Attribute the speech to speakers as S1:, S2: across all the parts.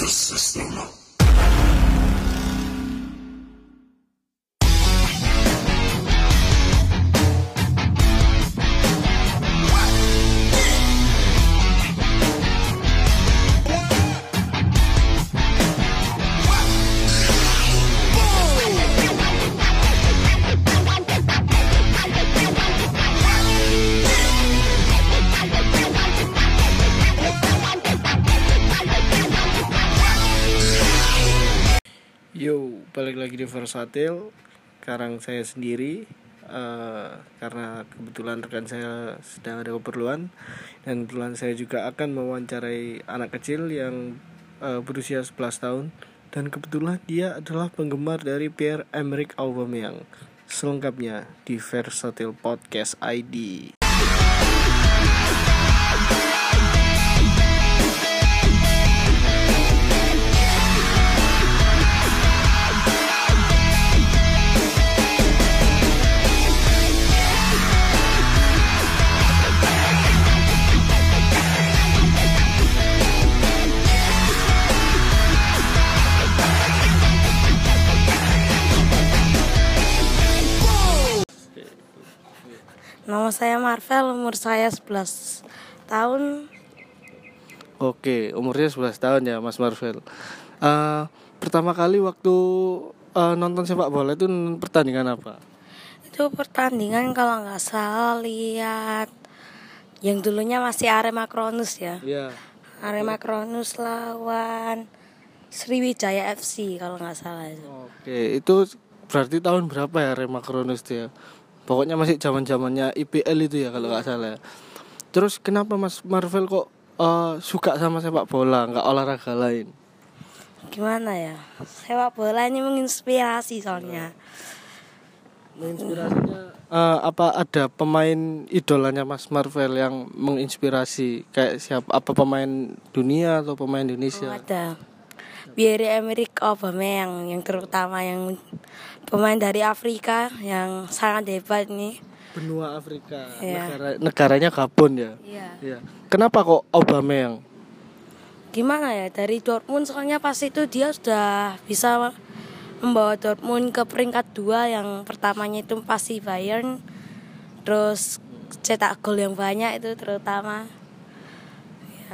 S1: the system.
S2: Balik lagi di Versatil. Sekarang saya sendiri eh, karena kebetulan rekan saya sedang ada keperluan dan kebetulan saya juga akan mewawancarai anak kecil yang eh, berusia 11 tahun dan kebetulan dia adalah penggemar dari Pierre Emerick Aubameyang. Selengkapnya di Versatil Podcast ID.
S3: Nama saya Marvel, umur saya 11 tahun.
S2: Oke, umurnya 11 tahun ya Mas Marvel. Eh, pertama kali waktu eh, nonton sepak bola itu pertandingan apa?
S3: Itu pertandingan kalau nggak salah lihat yang dulunya masih Arema Kronus ya.
S2: Iya.
S3: Arema Kronus lawan Sriwijaya FC kalau nggak salah itu.
S2: Oke, itu berarti tahun berapa ya Rema Kronus ya? Pokoknya masih zaman zamannya IPL itu ya kalau nggak salah. ya. Terus kenapa Mas Marvel kok eh, suka sama sepak bola, nggak olahraga lain?
S3: Gimana ya? Sepak bola ini menginspirasi soalnya.
S2: Menginspirasinya eh, apa ada pemain idolanya Mas Marvel yang menginspirasi kayak siapa? Apa pemain dunia atau pemain Indonesia?
S3: Ada Pierre Emerick Aubameyang yang terutama yang pemain dari Afrika yang sangat hebat nih.
S2: Benua Afrika,
S3: Iya.
S2: negara negaranya Gabon ya.
S3: Iya.
S2: Iya. Kenapa kok Aubameyang?
S3: gimana ya dari Dortmund soalnya pas itu dia sudah bisa membawa Dortmund ke peringkat dua yang pertamanya itu pasti Bayern terus cetak gol yang banyak itu terutama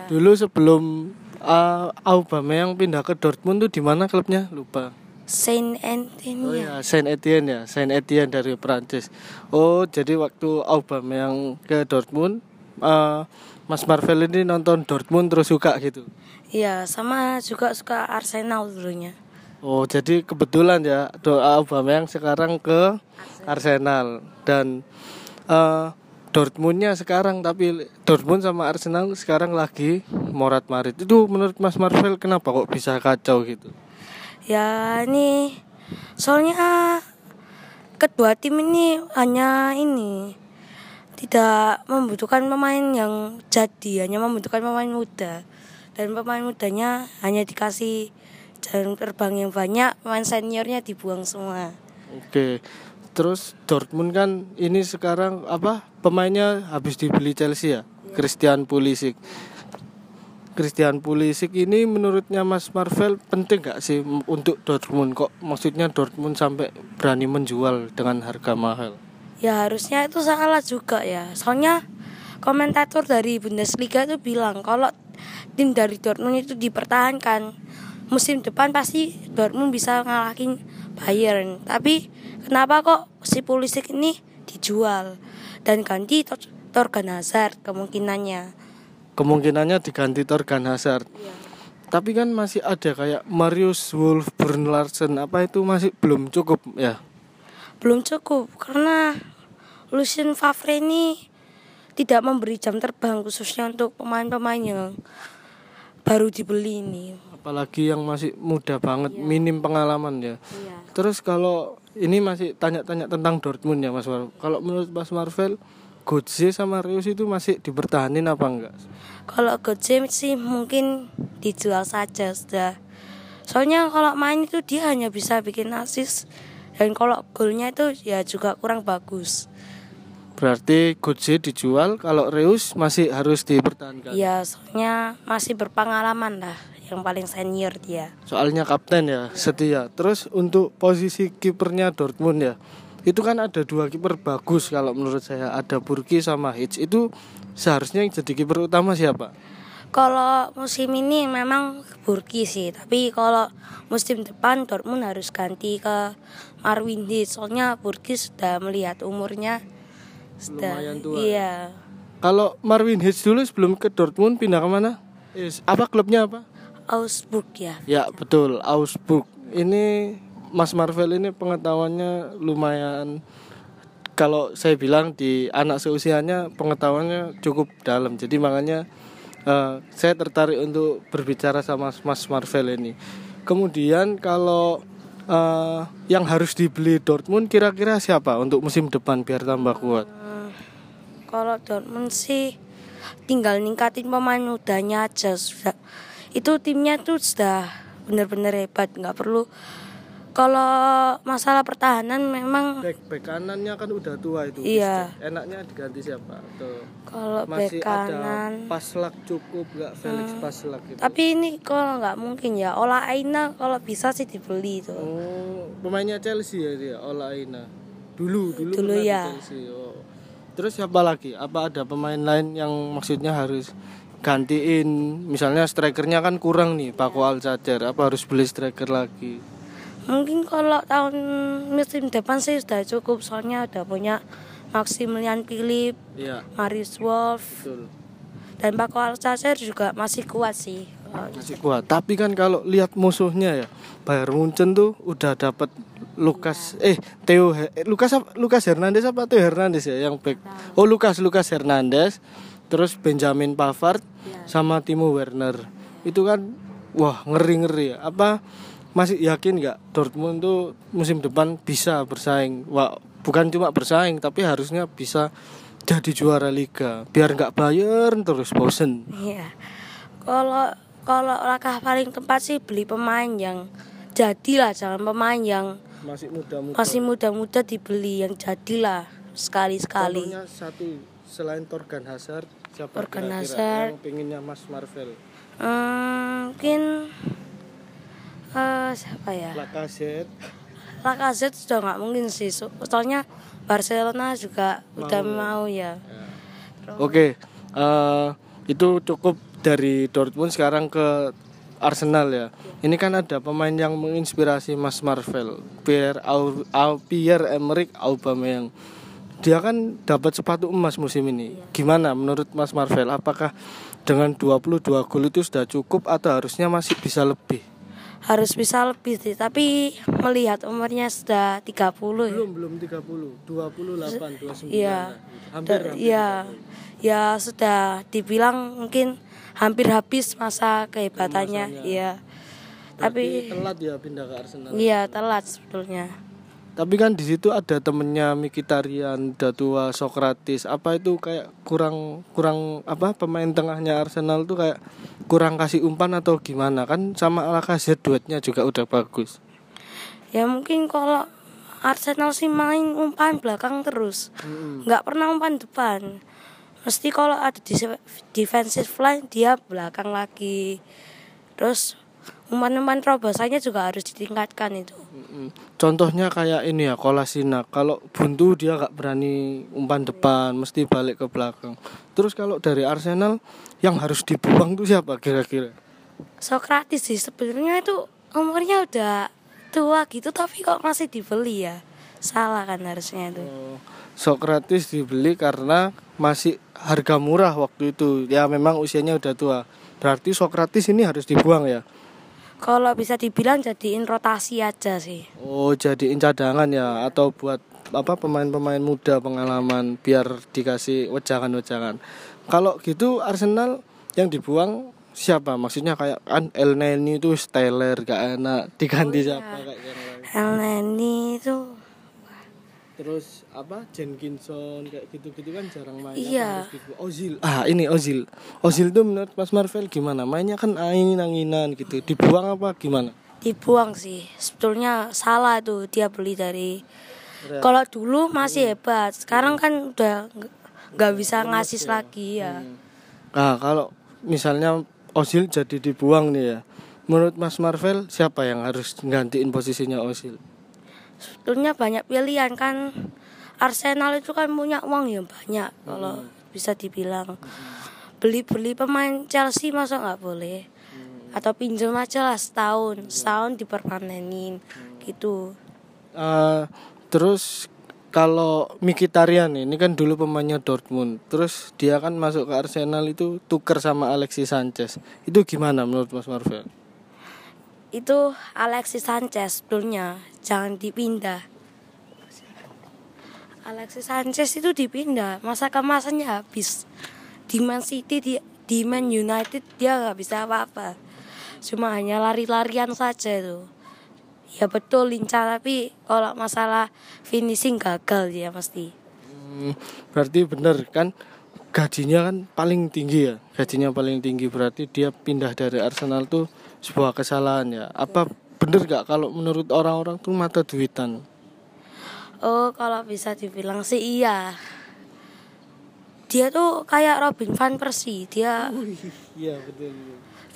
S2: Dulu sebelum uh, Aubameyang pindah ke Dortmund tuh di mana klubnya? Lupa.
S3: Saint Etienne
S2: Oh ya, Saint Etienne ya, Saint Etienne dari Prancis. Oh, jadi waktu Aubameyang ke Dortmund, uh, Mas Marvel ini nonton Dortmund terus suka gitu.
S3: iya sama juga suka Arsenal dulunya
S2: Oh, jadi kebetulan ya Do- Aubameyang sekarang ke Arsenal dan uh, Dortmundnya sekarang tapi Dortmund sama Arsenal sekarang lagi morat marit. Itu menurut Mas Marvel kenapa kok bisa kacau gitu?
S3: Ya ini soalnya kedua tim ini hanya ini tidak membutuhkan pemain yang jadi hanya membutuhkan pemain muda dan pemain mudanya hanya dikasih jalan terbang yang banyak pemain seniornya dibuang semua
S2: Oke. Terus Dortmund kan ini sekarang apa pemainnya habis dibeli Chelsea ya? Christian Pulisic. Christian Pulisic ini menurutnya Mas Marvel penting gak sih untuk Dortmund? Kok maksudnya Dortmund sampai berani menjual dengan harga mahal?
S3: ya harusnya itu salah juga ya. Soalnya komentator dari Bundesliga itu bilang kalau tim dari Dortmund itu dipertahankan musim depan pasti Dortmund bisa ngalahin Bayern. Tapi kenapa kok si Pulisic ini dijual dan ganti Tor- Torgan Hazard kemungkinannya
S2: Kemungkinannya diganti Torgan Hazard. Tapi kan masih ada kayak Marius Wolf Larsen apa itu masih belum cukup ya.
S3: belum cukup karena Lucien Favre ini tidak memberi jam terbang khususnya untuk pemain-pemain yang baru dibeli ini
S2: Apalagi yang masih muda banget, minim pengalaman ya.
S3: Iya.
S2: Terus kalau ini masih tanya-tanya tentang Dortmund ya Mas Marvel. Kalau menurut Mas Marvel, Götze sama Reus itu masih dipertahanin apa enggak?
S3: Kalau Götze sih mungkin dijual saja sudah. Soalnya kalau main itu dia hanya bisa bikin assist dan kalau golnya itu ya juga kurang bagus.
S2: Berarti Götze dijual, kalau Reus masih harus dipertahankan.
S3: Ya soalnya masih berpengalaman lah yang paling senior dia.
S2: Soalnya kapten ya, setia. Terus untuk posisi kipernya Dortmund ya. Itu kan ada dua kiper bagus kalau menurut saya. Ada Burki sama Hitch. Itu seharusnya yang jadi kiper utama siapa?
S3: Kalau musim ini memang Burki sih, tapi kalau musim depan Dortmund harus ganti ke Marwin Hitch. Soalnya Burki sudah melihat umurnya sudah
S2: Lumayan tua.
S3: iya.
S2: Kalau Marvin Hitch dulu sebelum ke Dortmund pindah ke mana? Apa klubnya apa?
S3: Augsburg ya.
S2: Ya betul, Augsburg. Ini Mas Marvel ini pengetahuannya lumayan kalau saya bilang di anak seusianya pengetahuannya cukup dalam. Jadi makanya eh, saya tertarik untuk berbicara sama Mas Marvel ini. Kemudian kalau eh, yang harus dibeli Dortmund kira-kira siapa untuk musim depan biar tambah kuat?
S3: Hmm, Kalau Dortmund sih tinggal ningkatin pemain mudanya aja sudah. Itu timnya tuh sudah benar-benar hebat, nggak perlu. Kalau masalah pertahanan memang
S2: Back back kanannya kan udah tua itu.
S3: Iya.
S2: Enaknya diganti siapa? Tuh.
S3: kalau
S2: Masih
S3: bek kanan.
S2: ada Paslak cukup nggak Felix Paslak gitu.
S3: Tapi ini kalau nggak mungkin ya. Ola Aina kalau bisa sih dibeli itu.
S2: Oh, pemainnya Chelsea ya dia, Ola Aina. Dulu, dulu,
S3: Dulu ya.
S2: Chelsea. Oh. Terus siapa lagi? Apa ada pemain lain yang maksudnya harus gantiin? Misalnya strikernya kan kurang nih, Paco Alcacer. Apa harus beli striker lagi?
S3: Mungkin kalau tahun musim depan sih sudah cukup soalnya udah punya Maximilian Philip,
S2: Iya,
S3: Marius Wolf,
S2: betul.
S3: dan Paco Alcacer juga masih kuat sih.
S2: Masih kuat. Tapi kan kalau lihat musuhnya ya, Bayern Munchen tuh udah dapat Lukas eh Theo He- eh, Lukas Lukas Hernandez apa Theo Hernandez ya yang back. Oh, Lukas Lukas Hernandez. Terus Benjamin Pavard sama Timo Werner. Itu kan wah ngeri-ngeri ya. Apa masih yakin nggak Dortmund tuh musim depan bisa bersaing? Wah, bukan cuma bersaing tapi harusnya bisa jadi juara liga biar nggak Bayern terus bosen.
S3: Iya. Kalau kalau langkah paling tepat sih beli pemain yang jadilah jangan pemain yang
S2: Masih muda-muda.
S3: masih muda-muda dibeli yang jadilah sekali-sekali.
S2: Contohnya satu selain Torgan Hazard siapa
S3: Torgan
S2: kira-kira
S3: Hazard.
S2: yang pengennya Mas Marvel
S3: Hmm, mungkin eh siapa ya?
S2: Lacazette
S3: Lacazette sudah nggak mungkin sih. So- Soalnya Barcelona juga udah mau ya.
S2: Oke eh, itu cukup dari Dortmund sekarang ke Arsenal ya. Ini kan ada pemain yang menginspirasi Mas Marvel Pierre Au, Au- Pierre Emerick Aubameyang. Dia kan dapat sepatu emas musim ini. Gimana menurut Mas Marvel? Apakah dengan 22 gol itu sudah cukup atau harusnya masih bisa lebih
S3: Harus bisa lebih sih, tapi melihat umurnya sudah 30 ya.
S2: belum belum 30 28 29
S3: Iya.
S2: hampir,
S3: Da- Iya. Ya sudah dibilang mungkin hampir habis masa kehebatannya. Iya.
S2: tapi
S3: Tapi
S2: telat ya pindah ke Arsenal
S3: iya telat sebetulnya.
S2: Tapi kan di situ ada temennya Mkhitaryan Datua Sokratis apa itu kayak kurang kurang apa pemain tengahnya Arsenal tuh kayak kurang kasih umpan atau gimana kan sama Lacazette duetnya juga udah bagus
S3: Ya mungkin kalau Arsenal sih main umpan belakang terus. nggak pernah umpan depan. Mesti kalau ada di defensive line dia belakang lagi. Terus umpan-umpan terobosannya juga harus ditingkatkan itu.
S2: Contohnya kayak ini ya Kolasinac kalau buntu dia nggak berani umpan depan mesti balik ke belakang terus kalau dari Arsenal yang harus dibuang tuh siapa kira-kira
S3: Sokratis sih sebenarnya itu umurnya udah tua gitu tapi kok masih dibeli ya. Salah kan harusnya itu.
S2: Oh, Sokrates dibeli karena masih harga murah waktu itu. Ya memang usianya udah tua. Berarti Sokrates ini harus dibuang ya.
S3: Kalau bisa dibilang jadiin rotasi aja sih.
S2: Oh, jadiin cadangan ya atau buat apa pemain-pemain muda pengalaman biar dikasih wejangan-wejangan. Kalau gitu Arsenal yang dibuang siapa? Maksudnya kayak kan El Neni itu Steller gak enak diganti siapa kayak lain.
S3: Elneny itu
S2: Terus apa Jenkinson kayak gitu-gitu kan jarang main.
S3: Iya.
S2: harus dibuang? Ozil. Ah, ini Ozil. Ozil tuh menurut Mas Marvel gimana? Mainnya kan angin-anginan gitu. Dibuang apa gimana?
S3: dibuang sih. Sebetulnya salah tuh dia beli dari kalau dulu masih hebat, sekarang kan udah nggak- bisa ngasis lagi ya.
S2: Nah, kalau misalnya Ozil jadi dibuang nih ya. menurut Mas Marvel siapa yang harus gantiin posisinya Osil?
S3: Sebetulnya banyak pilihan kan. Arsenal itu kan punya uang ya banyak kalau bisa dibilang. Beli-beli pemain Chelsea masa nggak boleh? Atau pinjam aja lah setahun setahun dipermanenin gitu.
S2: Eh, terus kalau Mkhitaryan ini kan dulu pemainnya Dortmund, terus dia kan masuk ke Arsenal itu tuker sama Alexis Sanchez. Itu gimana menurut Mas Marvel?
S3: Itu Alexis Sanchez sebetulnya jangan dipindah. Alexis Sanchez itu dipindah. Masa kemasannya habis. Di Man City di, di Man United dia nggak bisa apa-apa. Cuma hanya lari-larian saja itu. Ya betul lincah tapi kalau masalah finishing gagal dia pasti.
S2: Hmm, berarti bener kan? Gajinya kan paling tinggi ya. Gajinya paling tinggi berarti dia pindah dari Arsenal tuh sebuah kesalahan ya. Apa bener gak kalau menurut orang-orang tuh mata duitan?
S3: oh kalau bisa dibilang sih iya dia tuh kayak Robin van Persie dia
S2: Iya betul.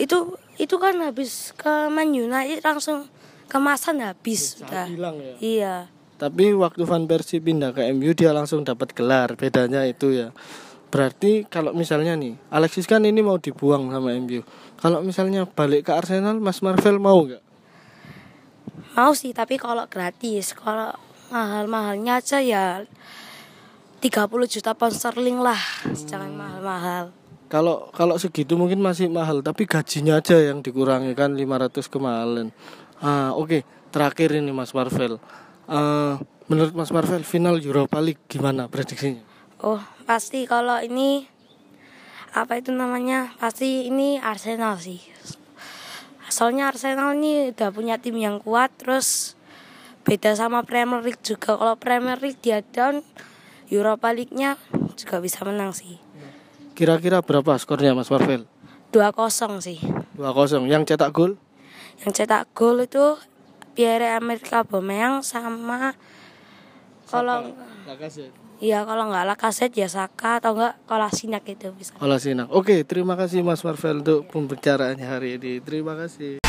S3: itu itu kan habis ke Man United langsung kemasan habis udah
S2: hilang ya.
S3: iya
S2: Tapi waktu Van Persie pindah ke MU dia langsung dapat gelar. Bedanya itu ya. Berarti kalau misalnya nih Alexis kan ini mau dibuang sama MU. Kalau misalnya balik ke Arsenal, Mas Marvel mau nggak?
S3: mau sih tapi kalau gratis kalau mahal-mahalnya aja ya 30 juta pound sterling lah jangan mahal-mahal
S2: Kalau kalau segitu mungkin masih mahal, tapi gajinya aja yang dikurangi kan 500 kemahalan. Ah, oke. Terakhir ini Mas Marvel. Eh, menurut Mas Marvel final Europa League gimana prediksinya?
S3: Oh pasti kalau ini apa itu namanya? Pasti ini Arsenal sih. Soalnya Arsenal ini udah punya tim yang kuat terus beda sama Premier League juga. Kalau Premier League dia down Europa League-nya juga bisa menang sih.
S2: Kira-kira berapa skornya Mas Marvel?
S3: 2-0 sih.
S2: 2-0. Yang cetak gol?
S3: yang cetak gol itu Pierre Amerika Aubameyang sama kalau iya kalau nggak Lacazette ya Saka atau enggak Kolasinac itu bisa
S2: Olah Sinak. Oke, terima kasih Mas Marvel untuk pembicaraannya hari ini. Terima kasih.